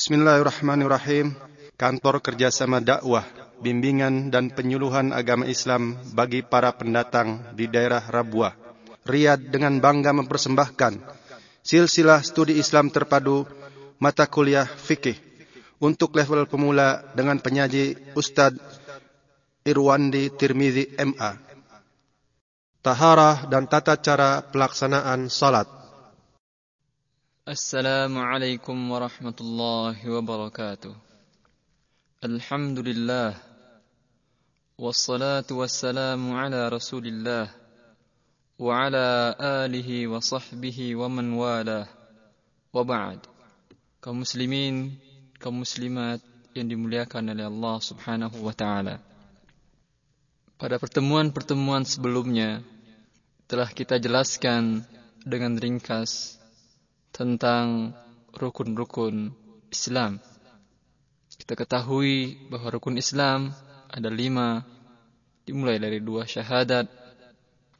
Bismillahirrahmanirrahim. Kantor Kerjasama Dakwah, Bimbingan dan Penyuluhan Agama Islam bagi para pendatang di daerah Rabuah, Riyadh dengan bangga mempersembahkan silsilah studi Islam terpadu mata kuliah fikih untuk level pemula dengan penyaji Ustadz Irwandi Tirmizi MA. Taharah dan tata cara pelaksanaan salat. Assalamualaikum warahmatullahi wabarakatuh. الحمد لله والصلاة والسلام على رسول الله وعلى آله وصحبه ومن والاه وبعد kaum muslimin kaum muslimat yang dimuliakan oleh Allah Subhanahu wa taala pada pertemuan-pertemuan sebelumnya telah kita jelaskan dengan ringkas tentang rukun-rukun Islam kita ketahui bahwa rukun Islam ada lima, dimulai dari dua syahadat,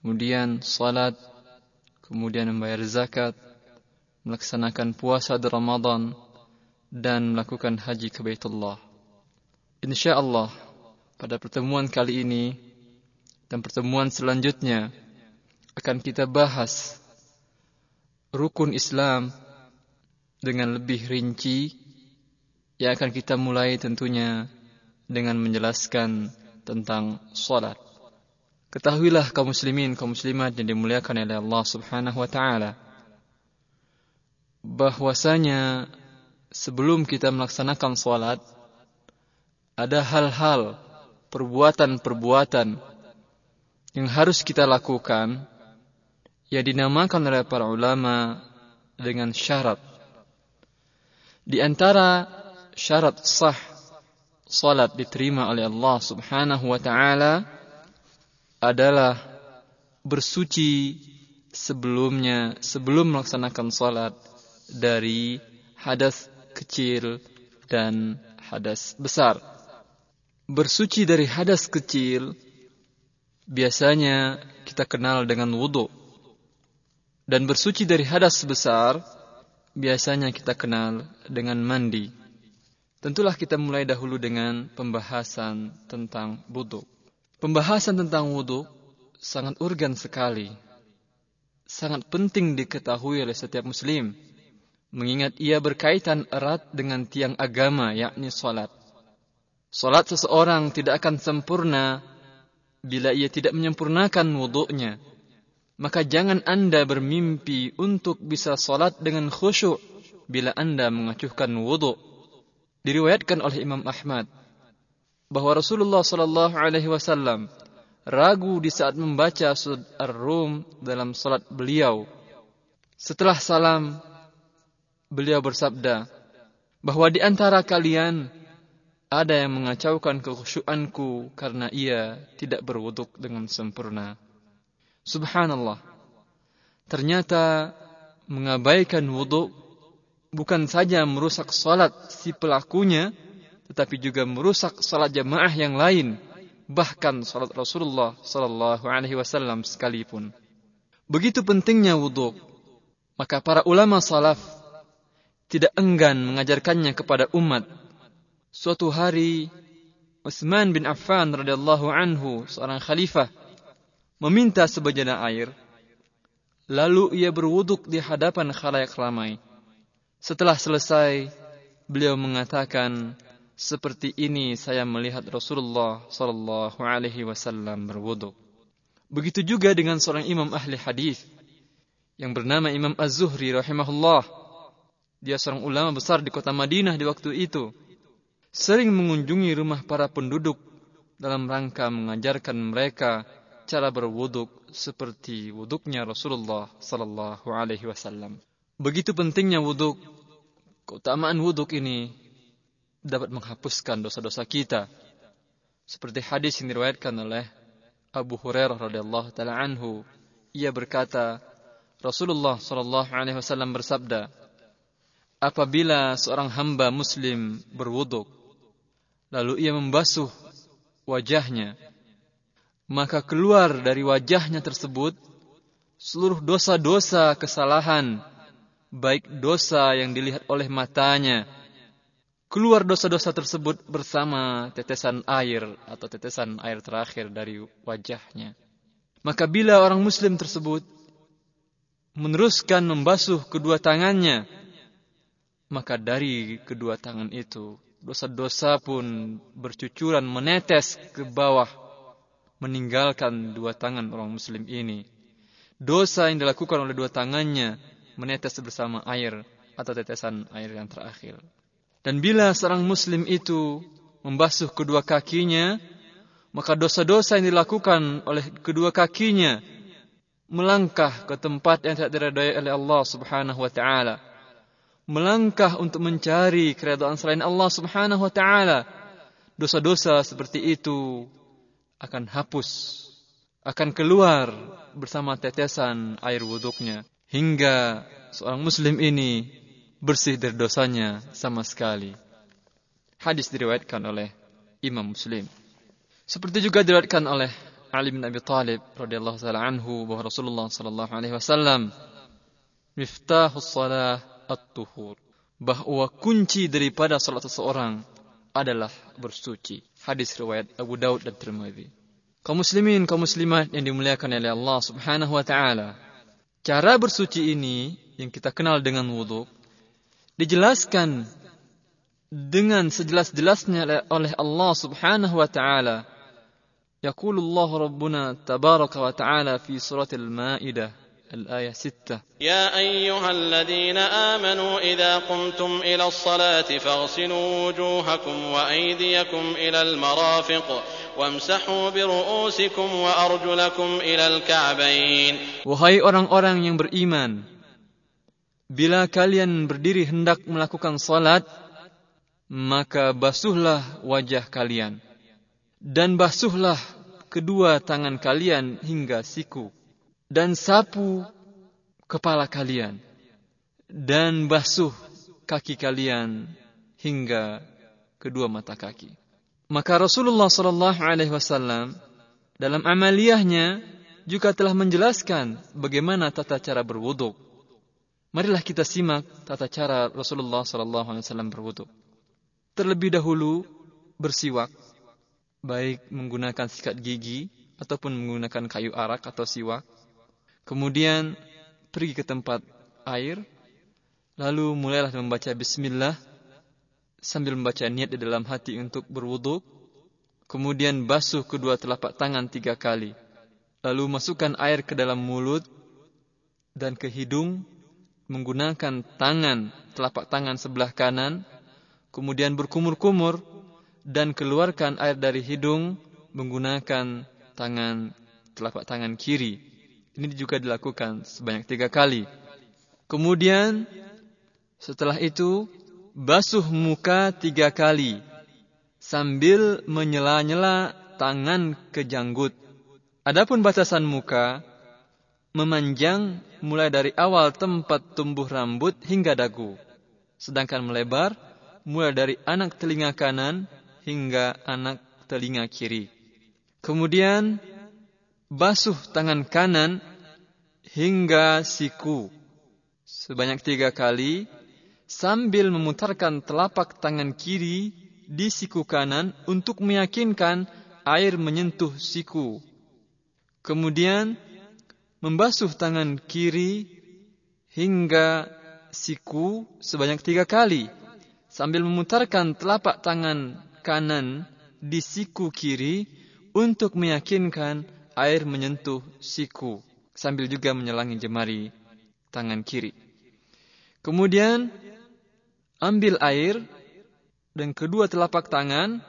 kemudian salat, kemudian membayar zakat, melaksanakan puasa di Ramadan, dan melakukan haji ke Baitullah. Insya Allah, pada pertemuan kali ini dan pertemuan selanjutnya akan kita bahas rukun Islam dengan lebih rinci yang akan kita mulai tentunya dengan menjelaskan tentang salat. Ketahuilah kaum muslimin, kaum muslimat yang dimuliakan oleh Allah Subhanahu wa taala bahwasanya sebelum kita melaksanakan salat ada hal-hal perbuatan-perbuatan yang harus kita lakukan yang dinamakan oleh para ulama dengan syarat. Di antara syarat sah salat diterima oleh Allah Subhanahu wa taala adalah bersuci sebelumnya sebelum melaksanakan salat dari hadas kecil dan hadas besar. Bersuci dari hadas kecil biasanya kita kenal dengan wudhu. Dan bersuci dari hadas besar biasanya kita kenal dengan mandi. Tentulah kita mulai dahulu dengan pembahasan tentang wudhu. Pembahasan tentang wudhu sangat urgen sekali. Sangat penting diketahui oleh setiap muslim. Mengingat ia berkaitan erat dengan tiang agama yakni salat. Salat seseorang tidak akan sempurna bila ia tidak menyempurnakan wudhunya. Maka jangan anda bermimpi untuk bisa salat dengan khusyuk bila anda mengacuhkan wudhu diriwayatkan oleh Imam Ahmad bahwa Rasulullah sallallahu alaihi wasallam ragu di saat membaca surat Ar-Rum dalam salat beliau. Setelah salam, beliau bersabda bahwa di antara kalian ada yang mengacaukan kekhusyuanku karena ia tidak berwuduk dengan sempurna. Subhanallah. Ternyata mengabaikan wuduk bukan saja merusak salat si pelakunya, tetapi juga merusak salat jamaah yang lain, bahkan salat Rasulullah sallallahu alaihi wasallam sekalipun. Begitu pentingnya wudhu, maka para ulama salaf tidak enggan mengajarkannya kepada umat. Suatu hari Utsman bin Affan radhiyallahu anhu, seorang khalifah, meminta sebejana air. Lalu ia berwuduk di hadapan khalayak ramai. Setelah selesai, beliau mengatakan, seperti ini saya melihat Rasulullah sallallahu alaihi wasallam berwudu. Begitu juga dengan seorang imam ahli hadis yang bernama Imam Az-Zuhri rahimahullah. Dia seorang ulama besar di kota Madinah di waktu itu. Sering mengunjungi rumah para penduduk dalam rangka mengajarkan mereka cara berwuduk seperti wuduknya Rasulullah sallallahu alaihi wasallam. Begitu pentingnya wuduk, keutamaan wuduk ini dapat menghapuskan dosa-dosa kita. Seperti hadis yang diriwayatkan oleh Abu Hurairah radhiyallahu taala anhu, ia berkata, Rasulullah sallallahu alaihi wasallam bersabda, apabila seorang hamba muslim berwuduk, lalu ia membasuh wajahnya, maka keluar dari wajahnya tersebut seluruh dosa-dosa kesalahan baik dosa yang dilihat oleh matanya keluar dosa-dosa tersebut bersama tetesan air atau tetesan air terakhir dari wajahnya. Maka bila orang muslim tersebut meneruskan membasuh kedua tangannya, maka dari kedua tangan itu dosa-dosa pun bercucuran menetes ke bawah meninggalkan dua tangan orang muslim ini. Dosa yang dilakukan oleh dua tangannya menetes bersama air atau tetesan air yang terakhir. Dan bila seorang muslim itu membasuh kedua kakinya, maka dosa-dosa yang dilakukan oleh kedua kakinya melangkah ke tempat yang tidak diredai oleh Allah Subhanahu wa taala. Melangkah untuk mencari keredaan selain Allah Subhanahu wa taala. Dosa-dosa seperti itu akan hapus, akan keluar bersama tetesan air wuduknya. Hingga seorang muslim ini bersih dari dosanya sama sekali. Hadis diriwayatkan oleh Imam Muslim. Seperti juga diriwayatkan oleh Ali bin Abi Thalib radhiyallahu taala anhu bahwa Rasulullah sallallahu alaihi wasallam miftahus salah at-tuhur bahwa kunci daripada salat seseorang adalah bersuci. Hadis riwayat Abu Daud dan Tirmidzi. Kaum muslimin, kaum muslimat yang dimuliakan oleh Allah Subhanahu wa taala. Cara bersuci ini yang kita kenal dengan wudhu dijelaskan dengan sejelas-jelasnya oleh Allah Subhanahu wa taala. Yaqulullah Rabbuna tabaraka wa ta'ala fi surat Al-Maidah الآية ستة يا أيها الذين آمنوا إذا قمتم إلى الصلاة فاغسلوا وجوهكم وأيديكم إلى المرافق وامسحوا برؤوسكم وأرجلكم إلى الكعبين Wahai orang-orang yang beriman Bila kalian berdiri hendak melakukan salat maka basuhlah wajah kalian dan basuhlah kedua tangan kalian hingga siku dan sapu kepala kalian dan basuh kaki kalian hingga kedua mata kaki. Maka Rasulullah sallallahu alaihi wasallam dalam amaliyahnya juga telah menjelaskan bagaimana tata cara berwuduk. Marilah kita simak tata cara Rasulullah sallallahu alaihi wasallam berwuduk. Terlebih dahulu bersiwak, baik menggunakan sikat gigi ataupun menggunakan kayu arak atau siwak Kemudian pergi ke tempat air, lalu mulailah membaca bismillah sambil membaca niat di dalam hati untuk berwudu. Kemudian basuh kedua telapak tangan tiga kali. Lalu masukkan air ke dalam mulut dan ke hidung menggunakan tangan, telapak tangan sebelah kanan. Kemudian berkumur-kumur dan keluarkan air dari hidung menggunakan tangan, telapak tangan kiri. Ini juga dilakukan sebanyak tiga kali. Kemudian setelah itu basuh muka tiga kali sambil menyela-nyela tangan ke janggut. Adapun batasan muka memanjang mulai dari awal tempat tumbuh rambut hingga dagu. Sedangkan melebar mulai dari anak telinga kanan hingga anak telinga kiri. Kemudian basuh tangan kanan hingga siku sebanyak tiga kali sambil memutarkan telapak tangan kiri di siku kanan untuk meyakinkan air menyentuh siku. Kemudian membasuh tangan kiri hingga siku sebanyak tiga kali sambil memutarkan telapak tangan kanan di siku kiri untuk meyakinkan air menyentuh siku sambil juga menyelangi jemari tangan kiri. Kemudian ambil air dan kedua telapak tangan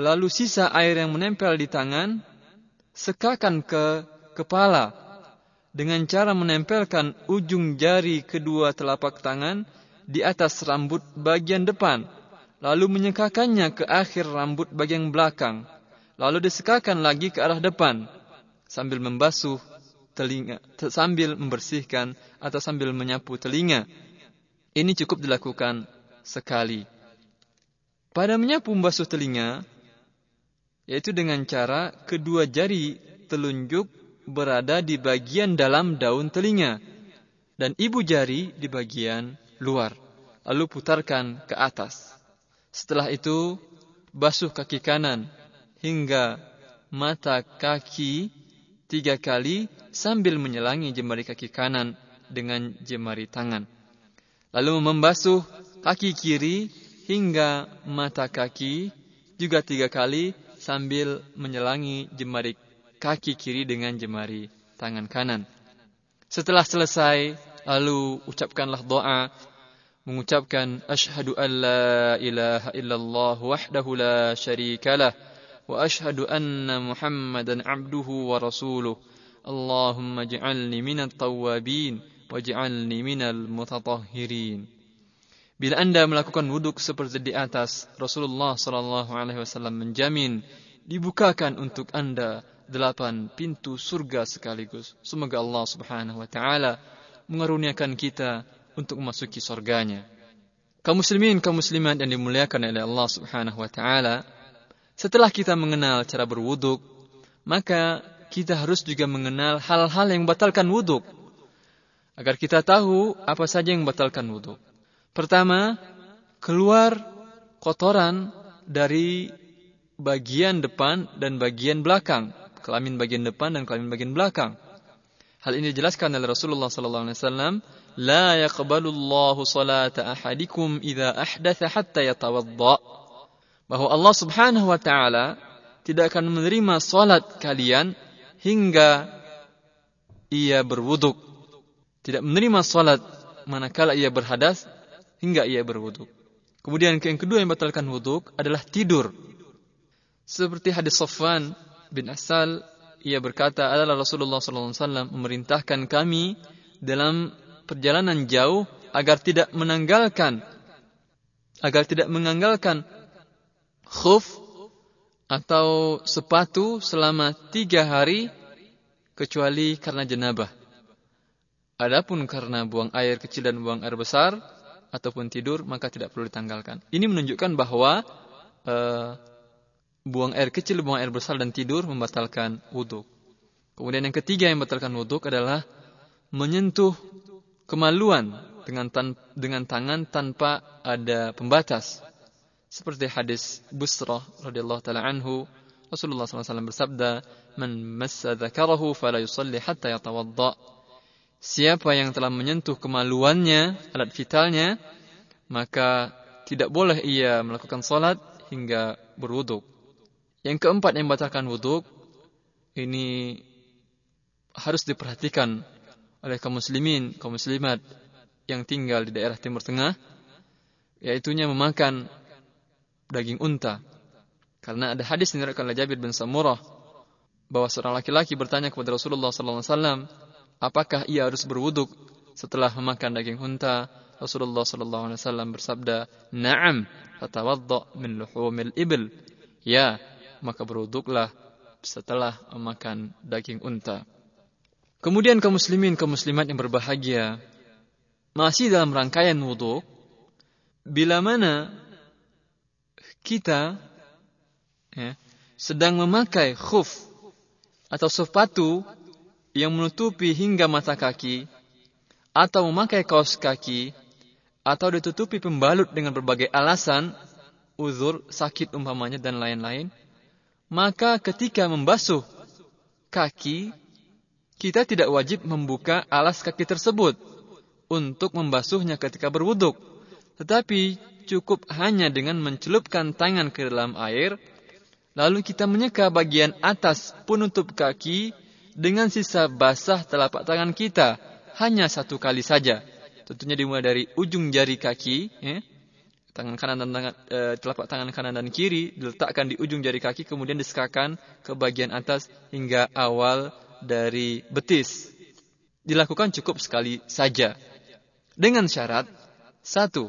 lalu sisa air yang menempel di tangan sekakan ke kepala dengan cara menempelkan ujung jari kedua telapak tangan di atas rambut bagian depan lalu menyekakannya ke akhir rambut bagian belakang lalu disekakan lagi ke arah depan sambil membasuh telinga, sambil membersihkan atau sambil menyapu telinga. Ini cukup dilakukan sekali. Pada menyapu membasuh telinga, yaitu dengan cara kedua jari telunjuk berada di bagian dalam daun telinga dan ibu jari di bagian luar. Lalu putarkan ke atas. Setelah itu basuh kaki kanan hingga mata kaki tiga kali sambil menyelangi jemari kaki kanan dengan jemari tangan. Lalu membasuh kaki kiri hingga mata kaki juga tiga kali sambil menyelangi jemari kaki kiri dengan jemari tangan kanan. Setelah selesai, lalu ucapkanlah doa mengucapkan asyhadu an la ilaha illallah wahdahu la syarikalah anna muhammadan abduhu wa rasuluh Allahumma ij'alni minat tawwabin waj'alni minal mutatahhirin Bila Anda melakukan wuduk seperti di atas, Rasulullah sallallahu alaihi wasallam menjamin dibukakan untuk Anda delapan pintu surga sekaligus. Semoga Allah Subhanahu wa taala mengaruniakan kita untuk memasuki surganya. Kaum muslimin, kaum muslimat yang dimuliakan oleh Allah Subhanahu wa taala, setelah kita mengenal cara berwuduk, maka kita harus juga mengenal hal-hal yang membatalkan wuduk. Agar kita tahu apa saja yang membatalkan wuduk. Pertama, keluar kotoran dari bagian depan dan bagian belakang. Kelamin bagian depan dan kelamin bagian belakang. Hal ini dijelaskan oleh Rasulullah SAW. "La yaqbalu Allahu salata ahadikum idha ahdatha hatta yatawadda'a bahwa Allah Subhanahu wa taala tidak akan menerima salat kalian hingga ia berwuduk. Tidak menerima salat manakala ia berhadas hingga ia berwuduk. Kemudian yang kedua yang batalkan wuduk adalah tidur. Seperti hadis Safwan bin Asal, ia berkata adalah Rasulullah SAW memerintahkan kami dalam perjalanan jauh agar tidak menanggalkan agar tidak menanggalkan khuf atau sepatu selama tiga hari kecuali karena jenabah. Adapun karena buang air kecil dan buang air besar ataupun tidur maka tidak perlu ditanggalkan. Ini menunjukkan bahwa uh, buang air kecil, buang air besar dan tidur membatalkan wudhu. Kemudian yang ketiga yang membatalkan wudhu adalah menyentuh kemaluan dengan tan dengan tangan tanpa ada pembatas. Seperti hadis Busrah radhiyallahu taala anhu, Rasulullah SAW bersabda, "Man massa dzakarahu fala yusalli hatta yatawadda." Siapa yang telah menyentuh kemaluannya, alat vitalnya, maka tidak boleh ia melakukan salat hingga berwuduk. Yang keempat yang membatalkan wuduk ini harus diperhatikan oleh kaum muslimin, kaum muslimat yang tinggal di daerah Timur Tengah, yaitunya memakan daging unta. Karena ada hadis diriwayatkan oleh Jabir bin Samurah bahwa seorang laki-laki bertanya kepada Rasulullah SAW, apakah ia harus berwuduk setelah memakan daging unta? Rasulullah SAW bersabda, "Na'am, fatawadda min luhumil ibil." Ya, maka berwuduklah setelah memakan daging unta. Kemudian kaum muslimin, kaum muslimat yang berbahagia, masih dalam rangkaian wudhu, bila mana kita ya, sedang memakai khuf atau sepatu yang menutupi hingga mata kaki, atau memakai kaos kaki, atau ditutupi pembalut dengan berbagai alasan, uzur, sakit umpamanya, dan lain-lain, maka ketika membasuh kaki kita tidak wajib membuka alas kaki tersebut untuk membasuhnya ketika berwuduk. Tetapi cukup hanya dengan mencelupkan tangan ke dalam air, lalu kita menyeka bagian atas penutup kaki dengan sisa basah telapak tangan kita hanya satu kali saja. Tentunya dimulai dari ujung jari kaki, ya, tangan kanan dan tangan, e, telapak tangan kanan dan kiri diletakkan di ujung jari kaki, kemudian disekakan ke bagian atas hingga awal dari betis. Dilakukan cukup sekali saja. Dengan syarat, satu,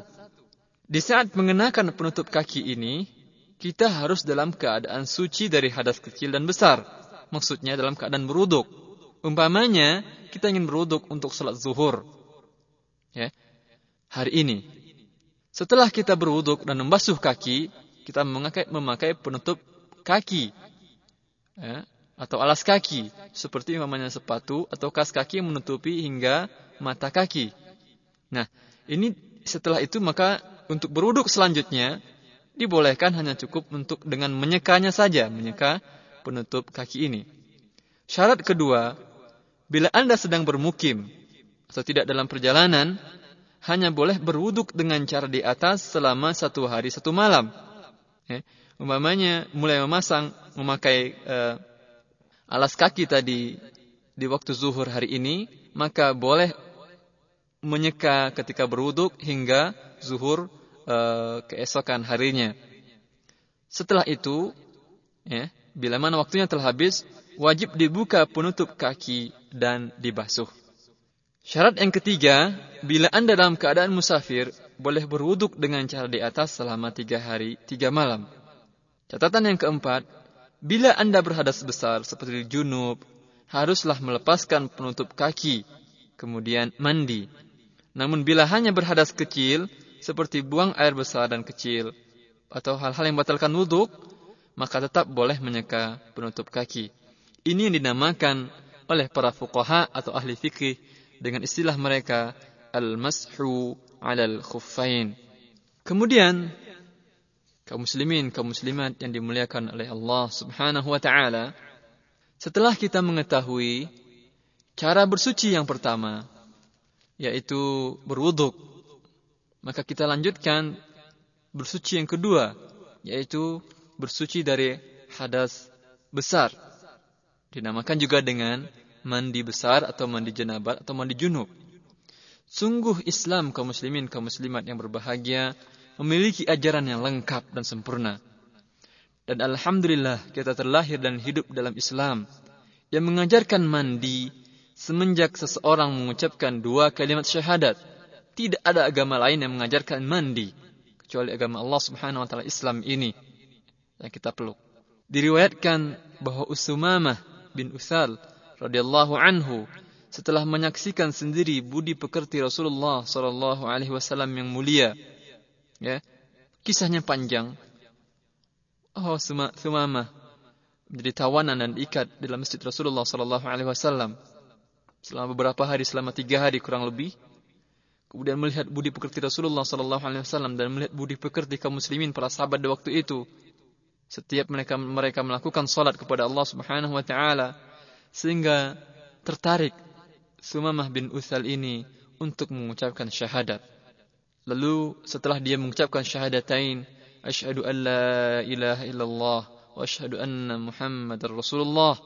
di saat mengenakan penutup kaki ini, kita harus dalam keadaan suci dari hadas kecil dan besar. Maksudnya dalam keadaan beruduk. Umpamanya, kita ingin beruduk untuk sholat zuhur. Ya, hari ini. Setelah kita beruduk dan membasuh kaki, kita memakai, memakai penutup kaki. Ya, atau alas kaki, seperti umpamanya sepatu atau kas kaki yang menutupi hingga mata kaki. Nah, ini setelah itu maka untuk beruduk selanjutnya dibolehkan hanya cukup untuk dengan menyekanya saja, menyeka penutup kaki ini. Syarat kedua, bila Anda sedang bermukim atau tidak dalam perjalanan, hanya boleh berwuduk dengan cara di atas selama satu hari satu malam. Ya. Umpamanya mulai memasang memakai uh, alas kaki tadi di waktu zuhur hari ini, maka boleh menyeka ketika berwuduk hingga zuhur uh, keesokan harinya. Setelah itu, ya, bila mana waktunya telah habis, wajib dibuka penutup kaki dan dibasuh. Syarat yang ketiga, bila Anda dalam keadaan musafir, boleh berwuduk dengan cara di atas selama tiga hari, tiga malam. Catatan yang keempat, bila Anda berhadas besar seperti junub, haruslah melepaskan penutup kaki, kemudian mandi. Namun bila hanya berhadas kecil, seperti buang air besar dan kecil, atau hal-hal yang batalkan wuduk, maka tetap boleh menyeka penutup kaki. Ini yang dinamakan oleh para fuqaha atau ahli fikih dengan istilah mereka al-mashu 'alal khuffain. Kemudian kaum muslimin, kaum muslimat yang dimuliakan oleh Allah Subhanahu wa taala, setelah kita mengetahui cara bersuci yang pertama yaitu berwuduk, maka kita lanjutkan bersuci yang kedua yaitu bersuci dari hadas besar Dinamakan juga dengan mandi besar atau mandi jenabat atau mandi junub. Sungguh Islam kaum muslimin kaum muslimat yang berbahagia memiliki ajaran yang lengkap dan sempurna. Dan alhamdulillah kita terlahir dan hidup dalam Islam yang mengajarkan mandi semenjak seseorang mengucapkan dua kalimat syahadat. Tidak ada agama lain yang mengajarkan mandi kecuali agama Allah Subhanahu wa taala Islam ini yang kita peluk. Diriwayatkan bahwa Usumamah bin Uthal radhiyallahu anhu setelah menyaksikan sendiri budi pekerti Rasulullah sallallahu alaihi wasallam yang mulia ya kisahnya panjang oh Sumamah menjadi tawanan dan ikat dalam masjid Rasulullah sallallahu alaihi wasallam selama beberapa hari selama tiga hari kurang lebih kemudian melihat budi pekerti Rasulullah sallallahu alaihi wasallam dan melihat budi pekerti kaum muslimin para sahabat di waktu itu setiap mereka mereka melakukan salat kepada Allah Subhanahu wa taala sehingga tertarik Sumamah bin Uthal ini untuk mengucapkan syahadat. Lalu setelah dia mengucapkan syahadatain, asyhadu an la ilaha illallah wa asyhadu anna Muhammadar Rasulullah,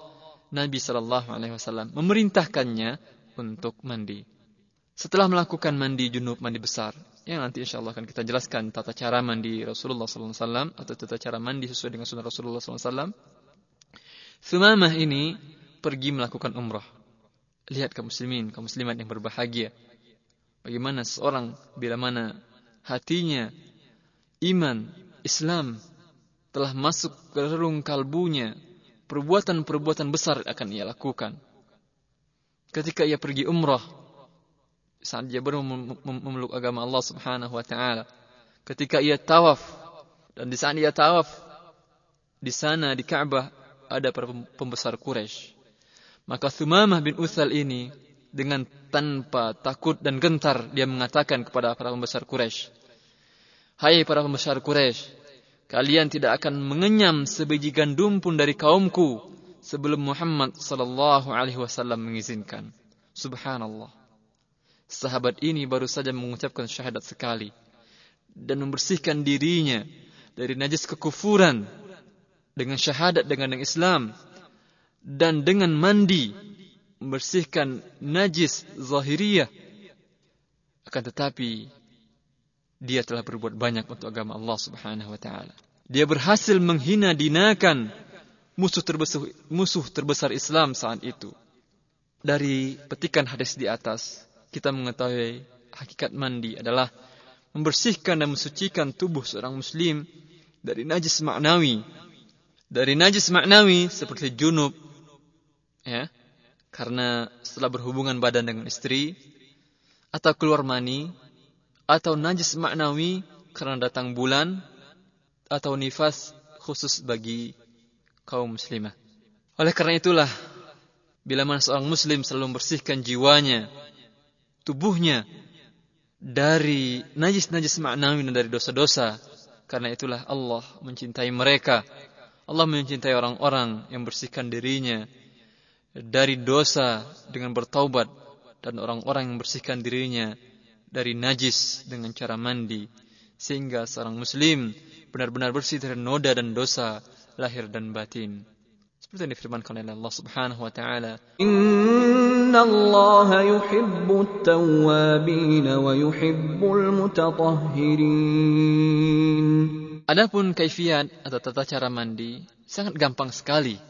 Nabi sallallahu alaihi wasallam memerintahkannya untuk mandi. Setelah melakukan mandi junub, mandi besar, yang nanti insya Allah akan kita jelaskan tata cara mandi Rasulullah SAW atau tata cara mandi sesuai dengan sunnah Rasulullah SAW. Sumamah ini pergi melakukan umrah. Lihat kaum muslimin, kaum muslimat yang berbahagia. Bagaimana seorang bila mana hatinya iman, Islam telah masuk ke relung kalbunya, perbuatan-perbuatan besar akan ia lakukan. Ketika ia pergi umrah, saat dia baru memeluk agama Allah Subhanahu wa taala. Ketika ia tawaf dan di saat ia tawaf di sana di Ka'bah ada para pembesar Quraisy. Maka Thumamah bin Uthal ini dengan tanpa takut dan gentar dia mengatakan kepada para pembesar Quraisy, "Hai para pembesar Quraisy, kalian tidak akan mengenyam sebiji gandum pun dari kaumku sebelum Muhammad sallallahu alaihi wasallam mengizinkan." Subhanallah sahabat ini baru saja mengucapkan syahadat sekali dan membersihkan dirinya dari najis kekufuran dengan syahadat dengan Islam dan dengan mandi membersihkan najis zahiriyah akan tetapi dia telah berbuat banyak untuk agama Allah Subhanahu wa taala. Dia berhasil menghina dinakan musuh terbesar musuh terbesar Islam saat itu. Dari petikan hadis di atas, kita mengetahui hakikat mandi adalah membersihkan dan mensucikan tubuh seorang muslim dari najis maknawi. Dari najis maknawi seperti junub ya. Karena setelah berhubungan badan dengan istri atau keluar mani atau najis maknawi karena datang bulan atau nifas khusus bagi kaum muslimah. Oleh karena itulah bila mana seorang muslim selalu membersihkan jiwanya tubuhnya dari najis-najis maknawi dan dari dosa-dosa, Karena itulah Allah mencintai mereka. Allah mencintai orang-orang yang bersihkan dirinya dari dosa dengan bertaubat dan orang-orang yang bersihkan dirinya dari najis dengan cara mandi sehingga seorang muslim benar-benar bersih dari noda dan dosa lahir dan batin. Seperti yang difirmankan oleh Allah Subhanahu wa taala. Inna Allah yuhibbu tawwabin wa yuhibbul mutatahhirin. Adapun kaifiat atau tata cara mandi sangat gampang sekali.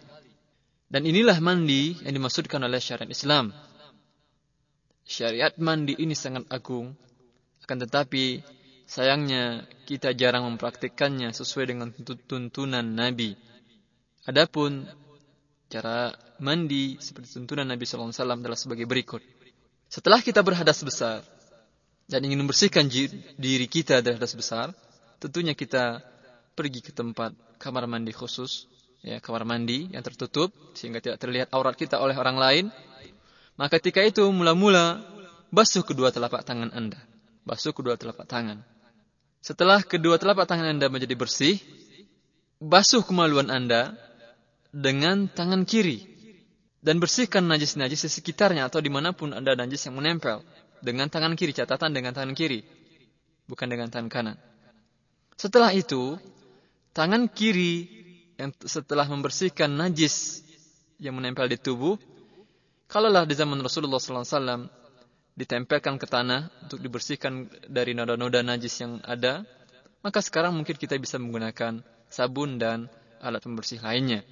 Dan inilah mandi yang dimaksudkan oleh syariat Islam. Syariat mandi ini sangat agung. Akan tetapi sayangnya kita jarang mempraktikkannya sesuai dengan tuntunan Nabi. Adapun Cara mandi seperti tuntunan Nabi SAW adalah sebagai berikut. Setelah kita berhadas besar dan ingin membersihkan diri kita dari hadas besar, tentunya kita pergi ke tempat kamar mandi khusus, ya kamar mandi yang tertutup sehingga tidak terlihat aurat kita oleh orang lain. Maka ketika itu mula-mula basuh kedua telapak tangan Anda. Basuh kedua telapak tangan. Setelah kedua telapak tangan Anda menjadi bersih, basuh kemaluan Anda dengan tangan kiri dan bersihkan najis-najis di sekitarnya atau di mana pun ada najis yang menempel dengan tangan kiri catatan dengan tangan kiri bukan dengan tangan kanan. Setelah itu tangan kiri yang setelah membersihkan najis yang menempel di tubuh kalaulah di zaman Rasulullah SAW ditempelkan ke tanah untuk dibersihkan dari noda-noda najis yang ada maka sekarang mungkin kita bisa menggunakan sabun dan alat pembersih lainnya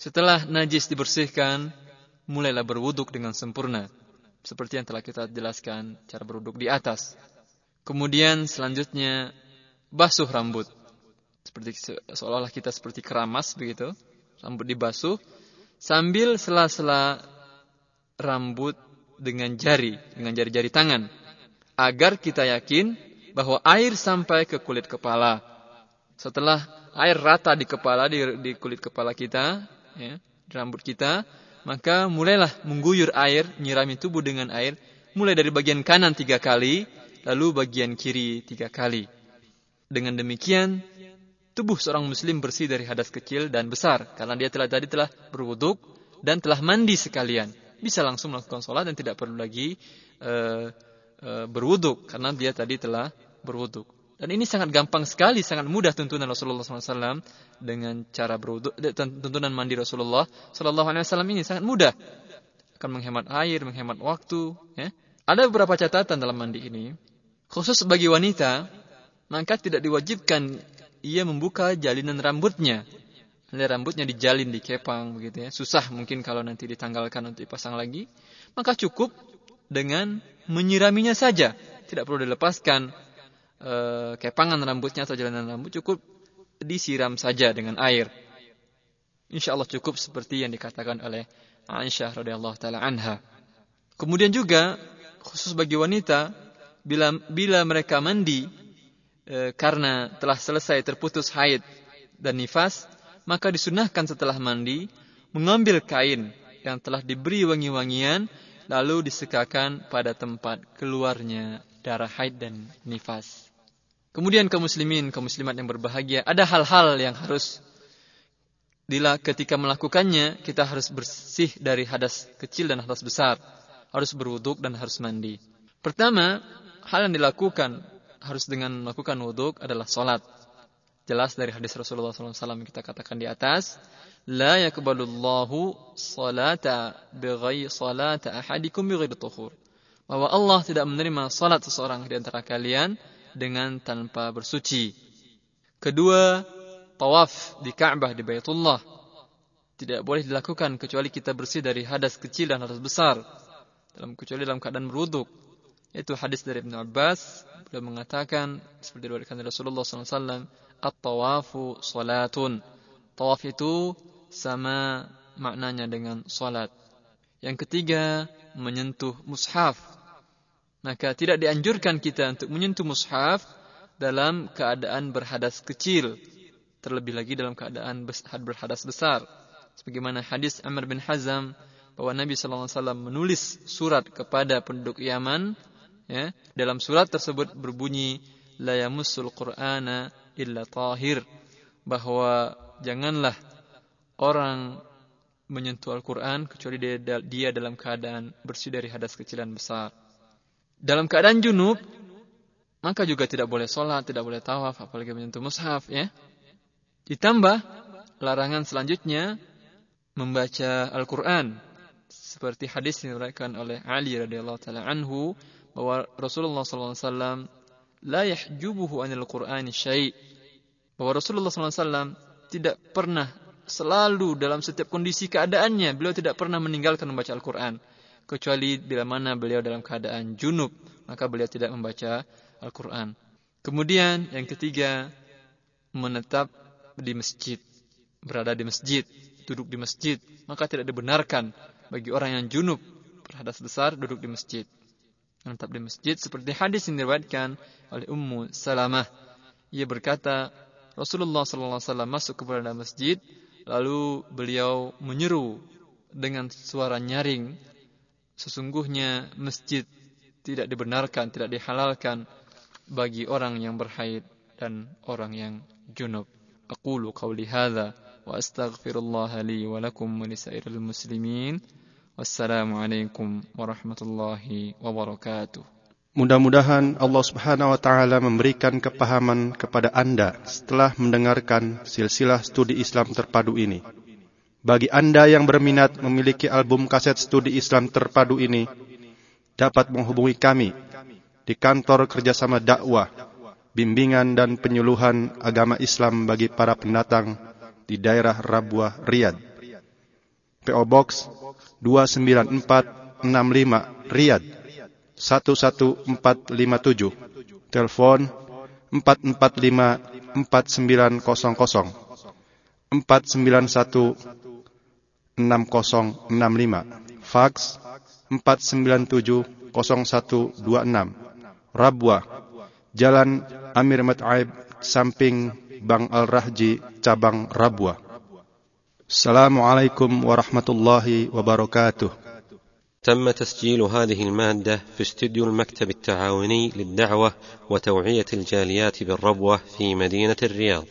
setelah najis dibersihkan, mulailah berwuduk dengan sempurna. Seperti yang telah kita jelaskan cara berwuduk di atas. Kemudian selanjutnya basuh rambut. Seperti seolah-olah kita seperti keramas begitu. Rambut dibasuh sambil sela-sela rambut dengan jari, dengan jari-jari tangan. Agar kita yakin bahwa air sampai ke kulit kepala. Setelah air rata di kepala, di, di kulit kepala kita, ya, rambut kita, maka mulailah mengguyur air, nyirami tubuh dengan air, mulai dari bagian kanan tiga kali, lalu bagian kiri tiga kali. Dengan demikian, tubuh seorang muslim bersih dari hadas kecil dan besar, karena dia telah tadi telah berwuduk dan telah mandi sekalian. Bisa langsung melakukan sholat dan tidak perlu lagi uh, uh, berwuduk, karena dia tadi telah berwuduk. Dan ini sangat gampang sekali, sangat mudah tuntunan Rasulullah SAW dengan cara berwudu. Tuntunan mandi Rasulullah SAW ini sangat mudah. Akan menghemat air, menghemat waktu. Ya. Ada beberapa catatan dalam mandi ini. Khusus bagi wanita, maka tidak diwajibkan ia membuka jalinan rambutnya. Nanti rambutnya dijalin, dikepang begitu ya. Susah mungkin kalau nanti ditanggalkan untuk dipasang lagi. Maka cukup dengan menyiraminya saja. Tidak perlu dilepaskan e, kepangan rambutnya atau jalanan rambut cukup disiram saja dengan air. Insya Allah cukup seperti yang dikatakan oleh Aisyah radhiyallahu taala anha. Kemudian juga khusus bagi wanita bila bila mereka mandi e, karena telah selesai terputus haid dan nifas, maka disunahkan setelah mandi mengambil kain yang telah diberi wangi-wangian lalu disekakan pada tempat keluarnya darah haid dan nifas. Kemudian kaum muslimin, kaum muslimat yang berbahagia, ada hal-hal yang harus bila ketika melakukannya kita harus bersih dari hadas kecil dan hadas besar, harus berwuduk dan harus mandi. Pertama, hal yang dilakukan harus dengan melakukan wuduk adalah solat. Jelas dari hadis Rasulullah SAW yang kita katakan di atas, la yakbalullahu salata bighairi salata ahadikum bighairi tuhur. Bahwa Allah tidak menerima salat seseorang di antara kalian dengan tanpa bersuci. Kedua, tawaf di Ka'bah di Baitullah tidak boleh dilakukan kecuali kita bersih dari hadas kecil dan hadas besar. Dalam kecuali dalam keadaan berwuduk. Itu hadis dari Ibn Abbas beliau mengatakan seperti diriwayatkan Rasulullah SAW, at-tawafu salatun. Tawaf itu sama maknanya dengan salat. Yang ketiga, menyentuh mushaf maka tidak dianjurkan kita untuk menyentuh mushaf dalam keadaan berhadas kecil. Terlebih lagi dalam keadaan berhadas besar. Sebagaimana hadis Amr bin Hazam bahwa Nabi SAW menulis surat kepada penduduk Yaman. Ya, dalam surat tersebut berbunyi, La yamussul Qur'ana illa tahir bahwa janganlah orang menyentuh Al-Quran kecuali dia, dia dalam keadaan bersih dari hadas kecil dan besar. Dalam keadaan junub, maka juga tidak boleh sholat, tidak boleh tawaf, apalagi menyentuh mushaf. Ya. Ditambah larangan selanjutnya membaca Al-Quran. Seperti hadis yang diriwayatkan oleh Ali radhiyallahu taala anhu bahwa Rasulullah SAW la yahjubuhu anil Qur'ani syai' bahwa Rasulullah SAW tidak pernah selalu dalam setiap kondisi keadaannya beliau tidak pernah meninggalkan membaca Al-Quran kecuali bila mana beliau dalam keadaan junub maka beliau tidak membaca Al-Quran. Kemudian yang ketiga menetap di masjid berada di masjid duduk di masjid maka tidak dibenarkan bagi orang yang junub berhadas besar duduk di masjid. Menetap di masjid seperti hadis yang diriwayatkan oleh Ummu Salamah. Ia berkata Rasulullah SAW masuk ke dalam masjid Lalu beliau menyeru dengan suara nyaring, sesungguhnya masjid tidak dibenarkan, tidak dihalalkan bagi orang yang berhaid dan orang yang junub. Aqulu qawli hadha wa astaghfirullah li wa lakum wa lisairil muslimin. Wassalamualaikum warahmatullahi wabarakatuh. Mudah-mudahan Allah Subhanahu wa taala memberikan kepahaman kepada Anda setelah mendengarkan silsilah studi Islam terpadu ini. Bagi Anda yang berminat memiliki album kaset studi Islam terpadu ini, dapat menghubungi kami di kantor kerjasama dakwah, bimbingan dan penyuluhan agama Islam bagi para pendatang di daerah Rabuah, Riyadh. PO Box 29465 Riyadh 11457. Telepon 445 4900 491 6065. Fax 497 0126. Rabwa Jalan Amir Mat'aib samping Bang Al-Rahji cabang Rabwa. Assalamualaikum warahmatullahi wabarakatuh. تم تسجيل هذه المادة في استديو المكتب التعاوني للدعوة وتوعية الجاليات بالربوة في مدينة الرياض